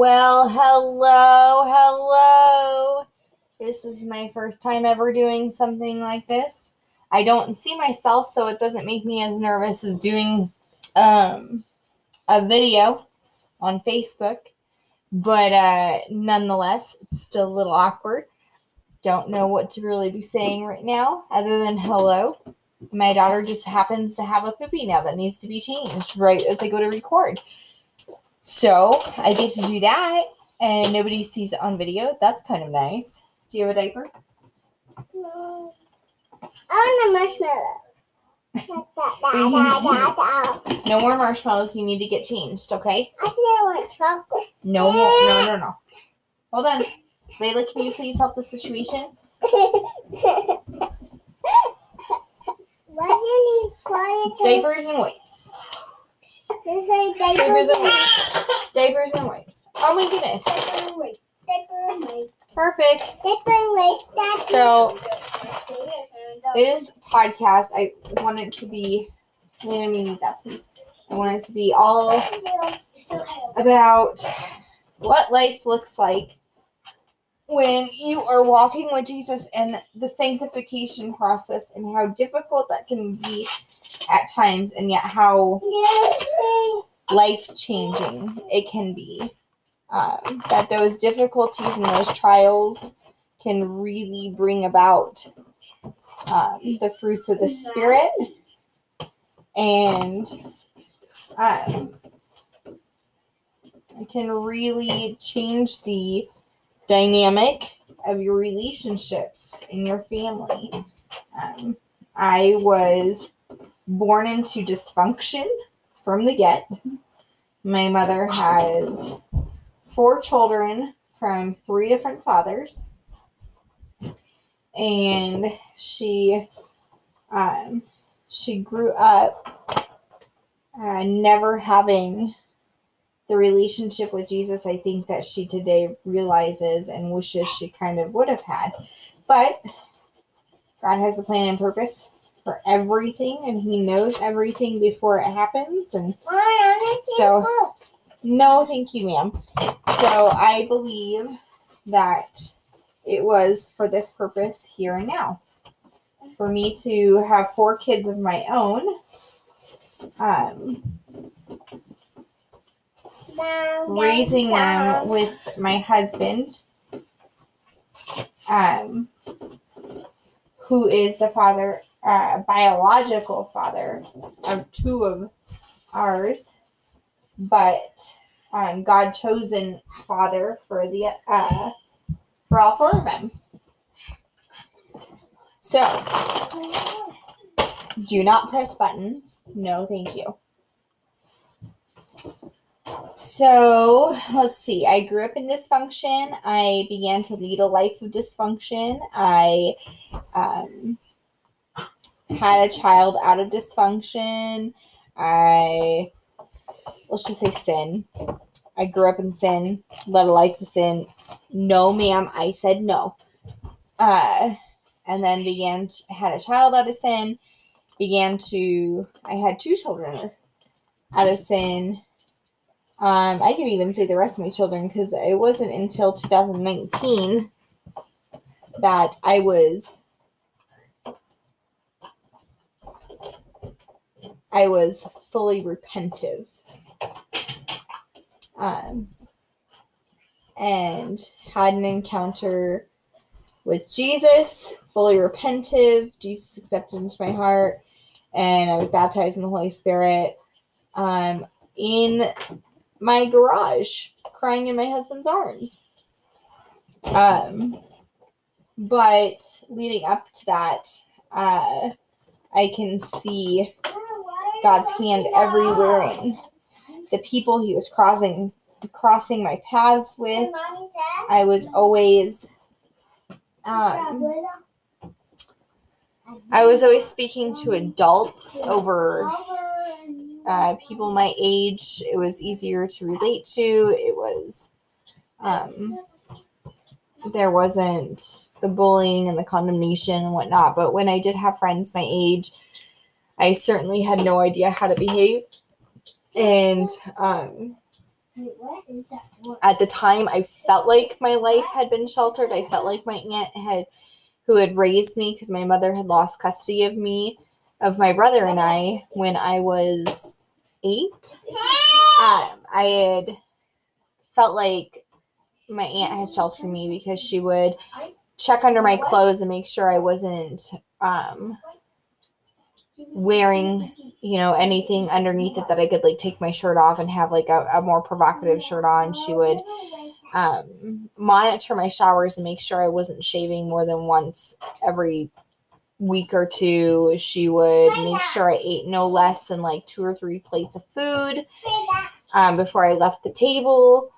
Well, hello, hello. This is my first time ever doing something like this. I don't see myself, so it doesn't make me as nervous as doing um, a video on Facebook. But uh, nonetheless, it's still a little awkward. Don't know what to really be saying right now, other than hello. My daughter just happens to have a poopy now that needs to be changed right as I go to record. So I get to do that, and nobody sees it on video. That's kind of nice. Do you have a diaper? No. I want a marshmallow. No more marshmallows. You need to get changed, okay? Actually, I want chocolate. No more. No, no, no. Hold on. Layla, can you please help the situation? Why do you need quiet? Diapers and wipes. This is diaper Diapers and wipes. Diapers and wipes. Oh my goodness. Diaper and wait. Perfect. Diaper and wait. That's So this podcast, I want it to be. Let me need that, please. I want it to be all about what life looks like when you are walking with Jesus and the sanctification process and how difficult that can be at times and yet how life changing it can be. Um, that those difficulties and those trials can really bring about um, the fruits of the Spirit and um, it can really change the dynamic of your relationships in your family. Um, I was born into dysfunction from the get. My mother has four children from three different fathers, and she um, she grew up uh, never having the relationship with Jesus, I think that she today realizes and wishes she kind of would have had. But God has a plan and purpose for everything, and He knows everything before it happens. And So- no, thank you, ma'am. So I believe that it was for this purpose here and now. For me to have four kids of my own. Um, raising them with my husband, um, who is the father, uh, biological father of two of ours, but um, God chosen father for the uh, for all four of them. So, do not press buttons. No, thank you. So let's see. I grew up in dysfunction. I began to lead a life of dysfunction. I um, had a child out of dysfunction. I, let's just say sin. I grew up in sin, led a life of sin. No, ma'am, I said no. Uh, and then began, to, had a child out of sin. Began to, I had two children with, out of sin. Um, I can even say the rest of my children because it wasn't until 2019 that I was I was fully repentive. Um, and had an encounter with Jesus, fully repentive. Jesus accepted into my heart, and I was baptized in the Holy Spirit. Um, in my garage crying in my husband's arms. Um, but leading up to that, uh, I can see God's hand everywhere in the people he was crossing crossing my paths with. I was always um, I was always speaking to adults over uh, people my age. It was easier to relate to. It was, um, there wasn't the bullying and the condemnation and whatnot. But when I did have friends my age, I certainly had no idea how to behave. And um, at the time I felt like my life had been sheltered. I felt like my aunt had who had raised me because my mother had lost custody of me of my brother and I when I was 8. Um, I had felt like my aunt had sheltered me because she would check under my clothes and make sure I wasn't um, wearing you know anything underneath it that I could like take my shirt off and have like a, a more provocative shirt on. She would um, monitor my showers and make sure I wasn't shaving more than once every week or two. She would make sure I ate no less than like two or three plates of food um, before I left the table.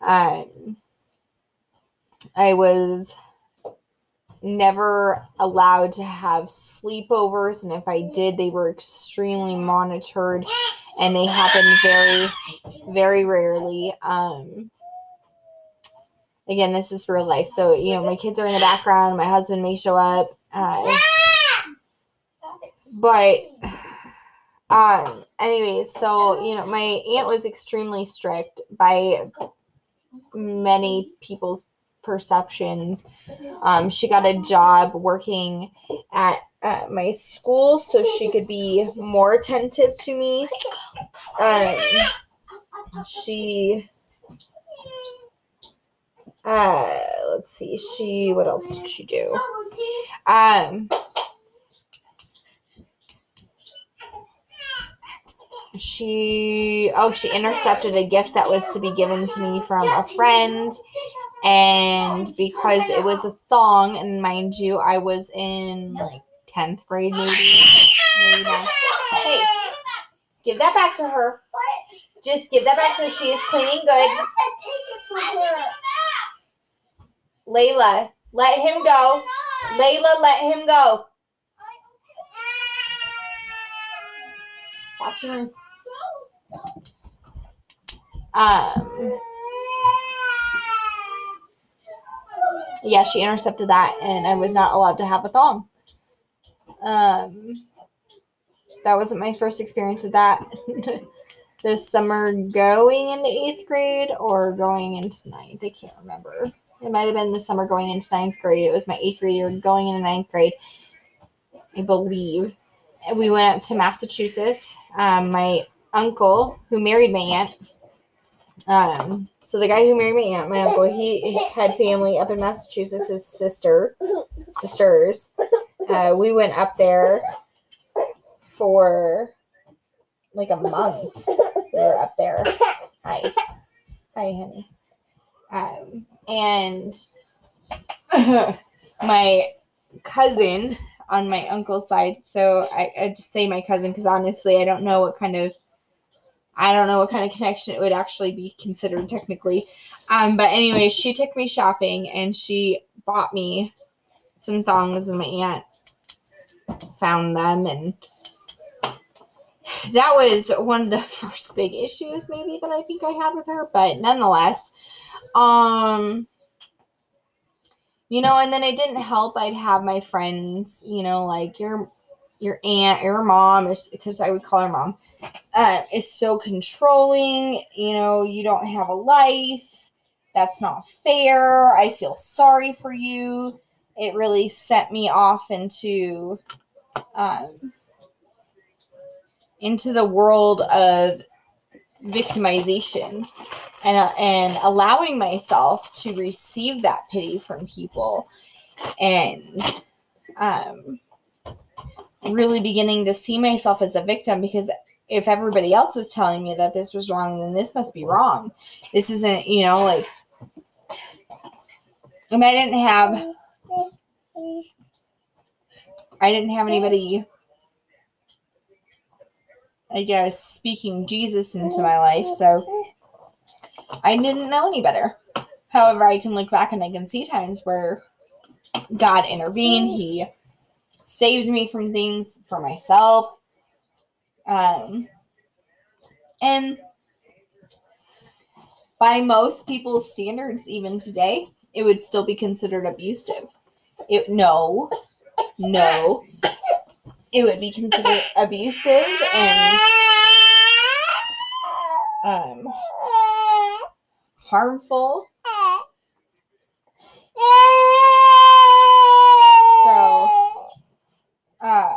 Um, I was never allowed to have sleepovers, and if I did, they were extremely monitored, and they happened very, very rarely. Um, again, this is real life, so you know my kids are in the background. My husband may show up, uh, but um, anyways, so you know my aunt was extremely strict by many people's perceptions. Um, she got a job working at, at my school so she could be more attentive to me. Um, she, uh, let's see, she, what else did she do? Um, she, oh, she intercepted a gift that was to be given to me from a friend and because it was a thong, and mind you, I was in like tenth grade, maybe. maybe. Hey, give that back to her. What? Just give that back to her. She is cleaning good. Layla, let him go. Layla, let him go. Watch him. Um. Yeah, she intercepted that, and I was not allowed to have a thong. Um, that wasn't my first experience with that. this summer, going into eighth grade or going into ninth, I can't remember. It might have been the summer going into ninth grade. It was my eighth grade year going into ninth grade, I believe. We went up to Massachusetts. Um, my uncle, who married my aunt, um, so the guy who married my aunt, my uncle, he had family up in Massachusetts. His sister, sisters. Uh, we went up there for like a month. We were up there. Hi, hi, honey. Um, and my cousin on my uncle's side. So I, I just say my cousin because honestly, I don't know what kind of I don't know what kind of connection it would actually be considered technically. Um, but anyway, she took me shopping and she bought me some thongs, and my aunt found them, and that was one of the first big issues maybe that I think I had with her. But nonetheless, um, you know, and then it didn't help. I'd have my friends, you know, like your your aunt, your mom, is because I would call her mom uh, is so controlling. You know, you don't have a life. That's not fair. I feel sorry for you. It really set me off into um, into the world of victimization and uh, and allowing myself to receive that pity from people and um, really beginning to see myself as a victim because if everybody else was telling me that this was wrong, then this must be wrong. This isn't, you know, like, and I didn't have, I didn't have anybody, I guess, speaking Jesus into my life, so I didn't know any better. However, I can look back and I can see times where God intervened. He saved me from things for myself. Um, and by most people's standards, even today, it would still be considered abusive. It no, no, it would be considered abusive and um harmful. Uh,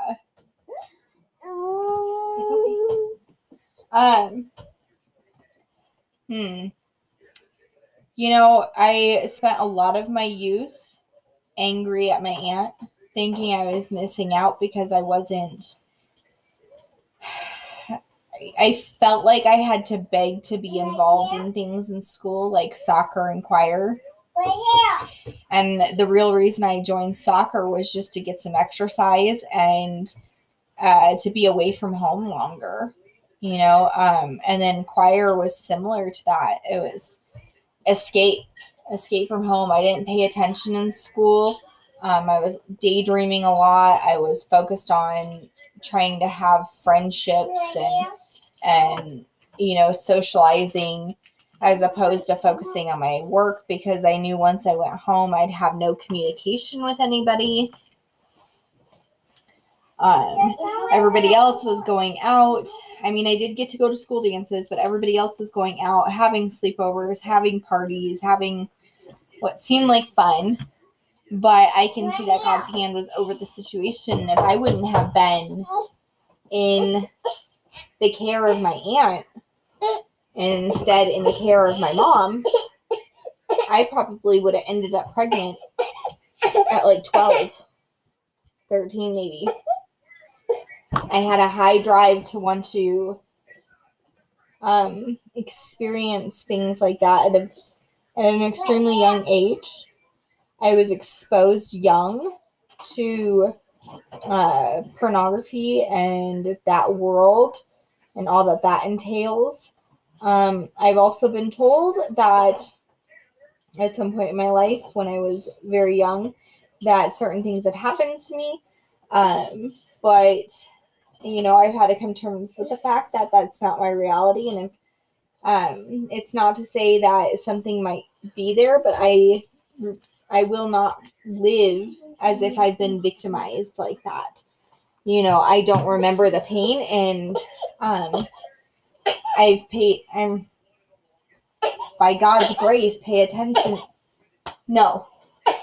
um, hmm. You know, I spent a lot of my youth angry at my aunt, thinking I was missing out because I wasn't. I felt like I had to beg to be involved in things in school, like soccer and choir. And the real reason I joined soccer was just to get some exercise and uh, to be away from home longer, you know. Um, and then choir was similar to that. It was escape, escape from home. I didn't pay attention in school. Um, I was daydreaming a lot. I was focused on trying to have friendships and and you know socializing as opposed to focusing on my work because I knew once I went home I'd have no communication with anybody. Um, everybody else was going out. I mean, I did get to go to school dances, but everybody else was going out, having sleepovers, having parties, having what seemed like fun. But I can see that God's hand was over the situation. If I wouldn't have been in the care of my aunt, and instead in the care of my mom, I probably would have ended up pregnant at like 12, 13 maybe. I had a high drive to want to um, experience things like that at, a, at an extremely young age. I was exposed young to uh, pornography and that world and all that that entails. Um, I've also been told that at some point in my life, when I was very young, that certain things have happened to me. Um, but you know, I've had to come terms with the fact that that's not my reality, and if um, it's not to say that something might be there, but I I will not live as if I've been victimized like that. You know, I don't remember the pain, and um, I've paid. I'm by God's grace, pay attention. No,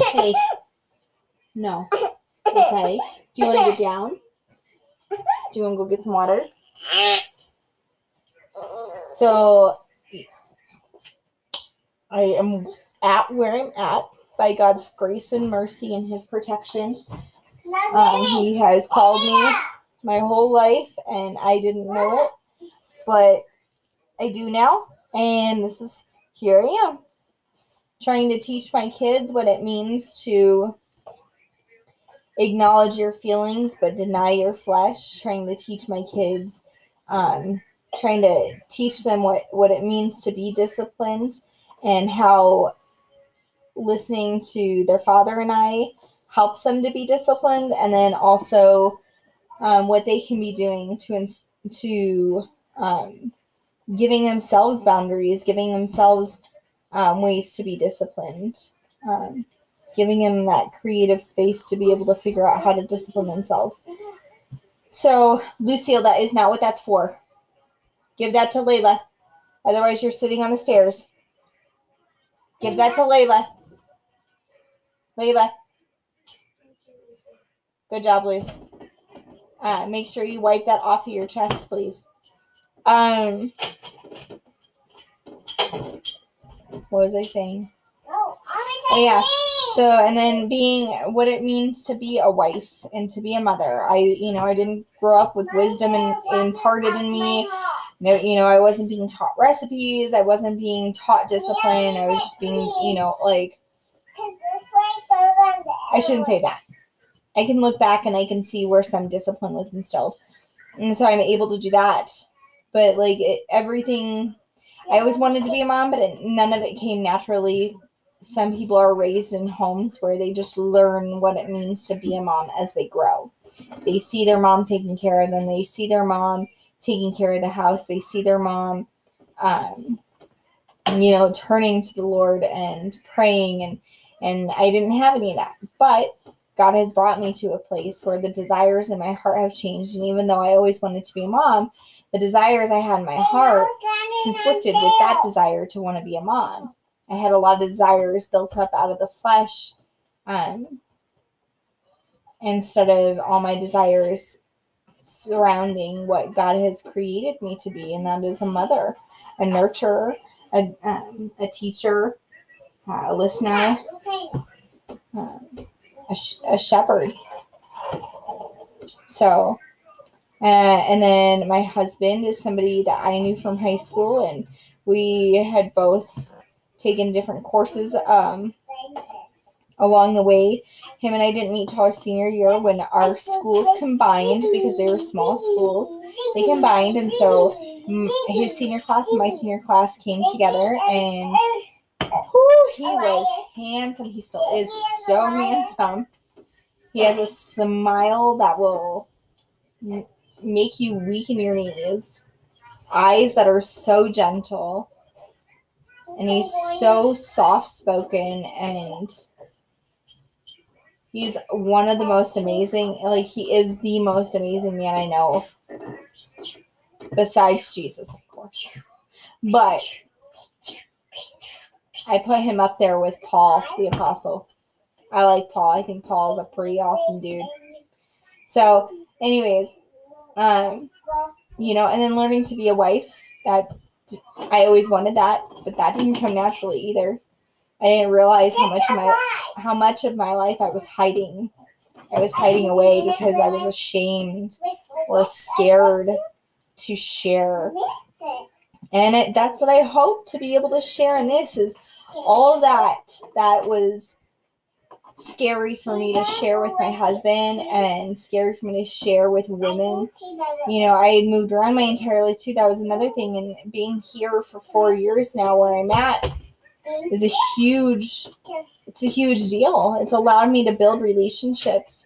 okay no. Okay. Do you want to get down? Do you want to go get some water? So I am at where I'm at by God's grace and mercy and His protection. Um, he has called me my whole life, and I didn't know it, but I do now. And this is here I am trying to teach my kids what it means to acknowledge your feelings but deny your flesh trying to teach my kids um, trying to teach them what what it means to be disciplined and how listening to their father and i helps them to be disciplined. And then also um, what they can be doing to ins- to um, giving themselves boundaries giving themselves um, ways to be disciplined. Um, giving them that creative space to be able to figure out how to discipline themselves. So, Lucille, that is not what that's for. Give that to Layla. Otherwise, you're sitting on the stairs. Give that to Layla. Layla. Good job, Luce. Uh, make sure you wipe that off of your chest, please. Um, what was I saying? Oh, yeah. So, and then being what it means to be a wife and to be a mother. I, you know, I didn't grow up with wisdom and imparted in me. No, you know, I wasn't being taught recipes. I wasn't being taught discipline. I was just being, you know, like, I shouldn't say that. I can look back and I can see where some discipline was instilled. And so I'm able to do that. But like it, everything, I always wanted to be a mom, but it, none of it came naturally some people are raised in homes where they just learn what it means to be a mom as they grow. They see their mom taking care of them. They see their mom taking care of the house. They see their mom, um, you know, turning to the Lord and praying. And and I didn't have any of that, but God has brought me to a place where the desires in my heart have changed. And even though I always wanted to be a mom, the desires I had in my heart conflicted with that desire to want to be a mom. I had a lot of desires built up out of the flesh um, instead of all my desires surrounding what God has created me to be, and that is a mother, a nurturer, a, um, a teacher, uh, a listener, um, a, sh- a shepherd. So, uh, and then my husband is somebody that I knew from high school, and we had both taken different courses um, along the way. Him and I didn't meet till our senior year when our schools combined because they were small schools. They combined, and so his senior class and my senior class came together, and whew, he was handsome. He still is so handsome. He has a smile that will make you weak in your knees, eyes that are so gentle, and he's so soft spoken and he's one of the most amazing like he is the most amazing man I know. Besides Jesus of course. But I put him up there with Paul the apostle. I like Paul. I think Paul is a pretty awesome dude. So anyways um you know and then learning to be a wife that I always wanted that, but that didn't come naturally either. I didn't realize how much of my how much of my life I was hiding. I was hiding away because I was ashamed or scared to share. And it, that's what I hope to be able to share in this is all that that was scary for me to share with my husband and scary for me to share with women. You know, I had moved around my entire life too. That was another thing. And being here for four years now where I'm at is a huge it's a huge deal. It's allowed me to build relationships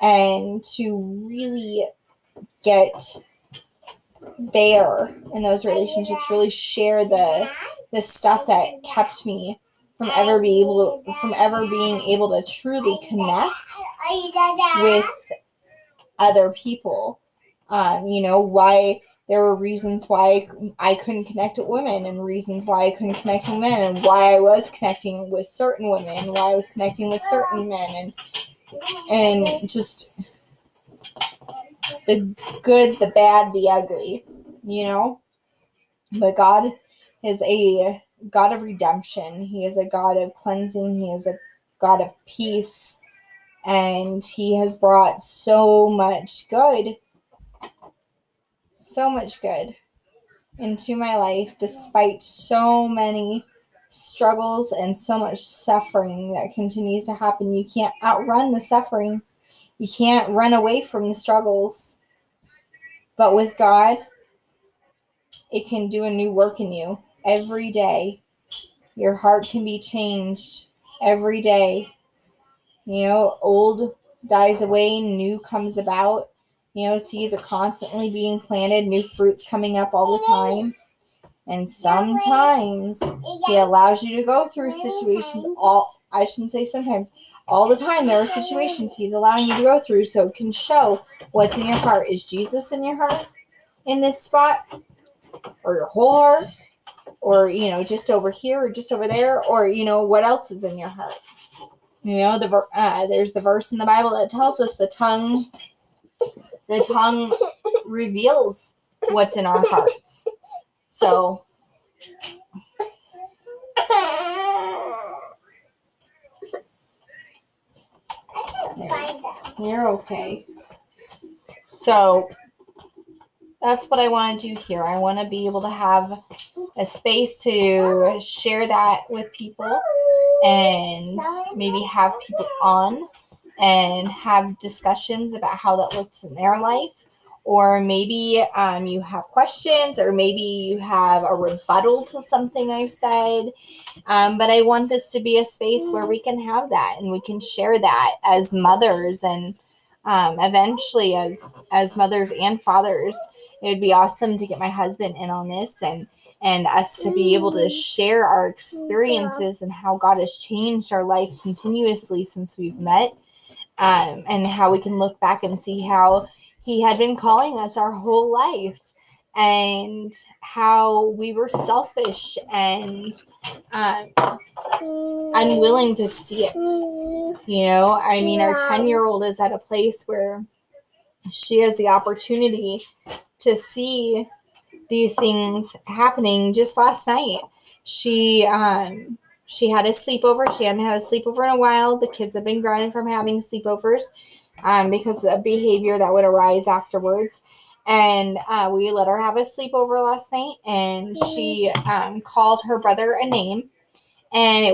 and to really get there in those relationships, really share the the stuff that kept me from ever be able from ever being able to truly connect with other people. Um, you know, why there were reasons why I couldn't connect with women and reasons why I couldn't connect with men and why I was connecting with certain women, and why I was connecting with certain men and and just the good, the bad, the ugly, you know? But God is a God of redemption. He is a God of cleansing. He is a God of peace. And He has brought so much good, so much good into my life, despite so many struggles and so much suffering that continues to happen. You can't outrun the suffering, you can't run away from the struggles. But with God, it can do a new work in you every day. Your heart can be changed every day. You know, old dies away, new comes about. You know, seeds are constantly being planted, new fruits coming up all the time. And sometimes he allows you to go through situations all I shouldn't say sometimes, all the time there are situations he's allowing you to go through so it can show what's in your heart. Is Jesus in your heart in this spot? Or your whole heart? Or you know just over here or just over there or you know what else is in your heart? You know the uh, there's the verse in the bible that tells us the tongue the tongue reveals what's in our hearts. So you're okay. So that's what I want to do here. I want to be able to have a space to share that with people and maybe have people on and have discussions about how that looks in their life. Or maybe um, you have questions, or maybe you have a rebuttal to something I've said. Um, but I want this to be a space where we can have that and we can share that as mothers and um, eventually as as mothers and fathers it would be awesome to get my husband in on this and and us to be able to share our experiences and how God has changed our life continuously since we've met, um, and how we can look back and see how He had been calling us our whole life, and how we were selfish and um, unwilling to see it. You know, I mean, our 10 year old is at a place where she has the opportunity to see these things happening just last night. She, um, she had a sleepover. She hadn't had a sleepover in a while. The kids have been grounded from having sleepovers um, because of behavior that would arise afterwards. And uh, we let her have a sleepover last night, and she um, called her brother a name, and it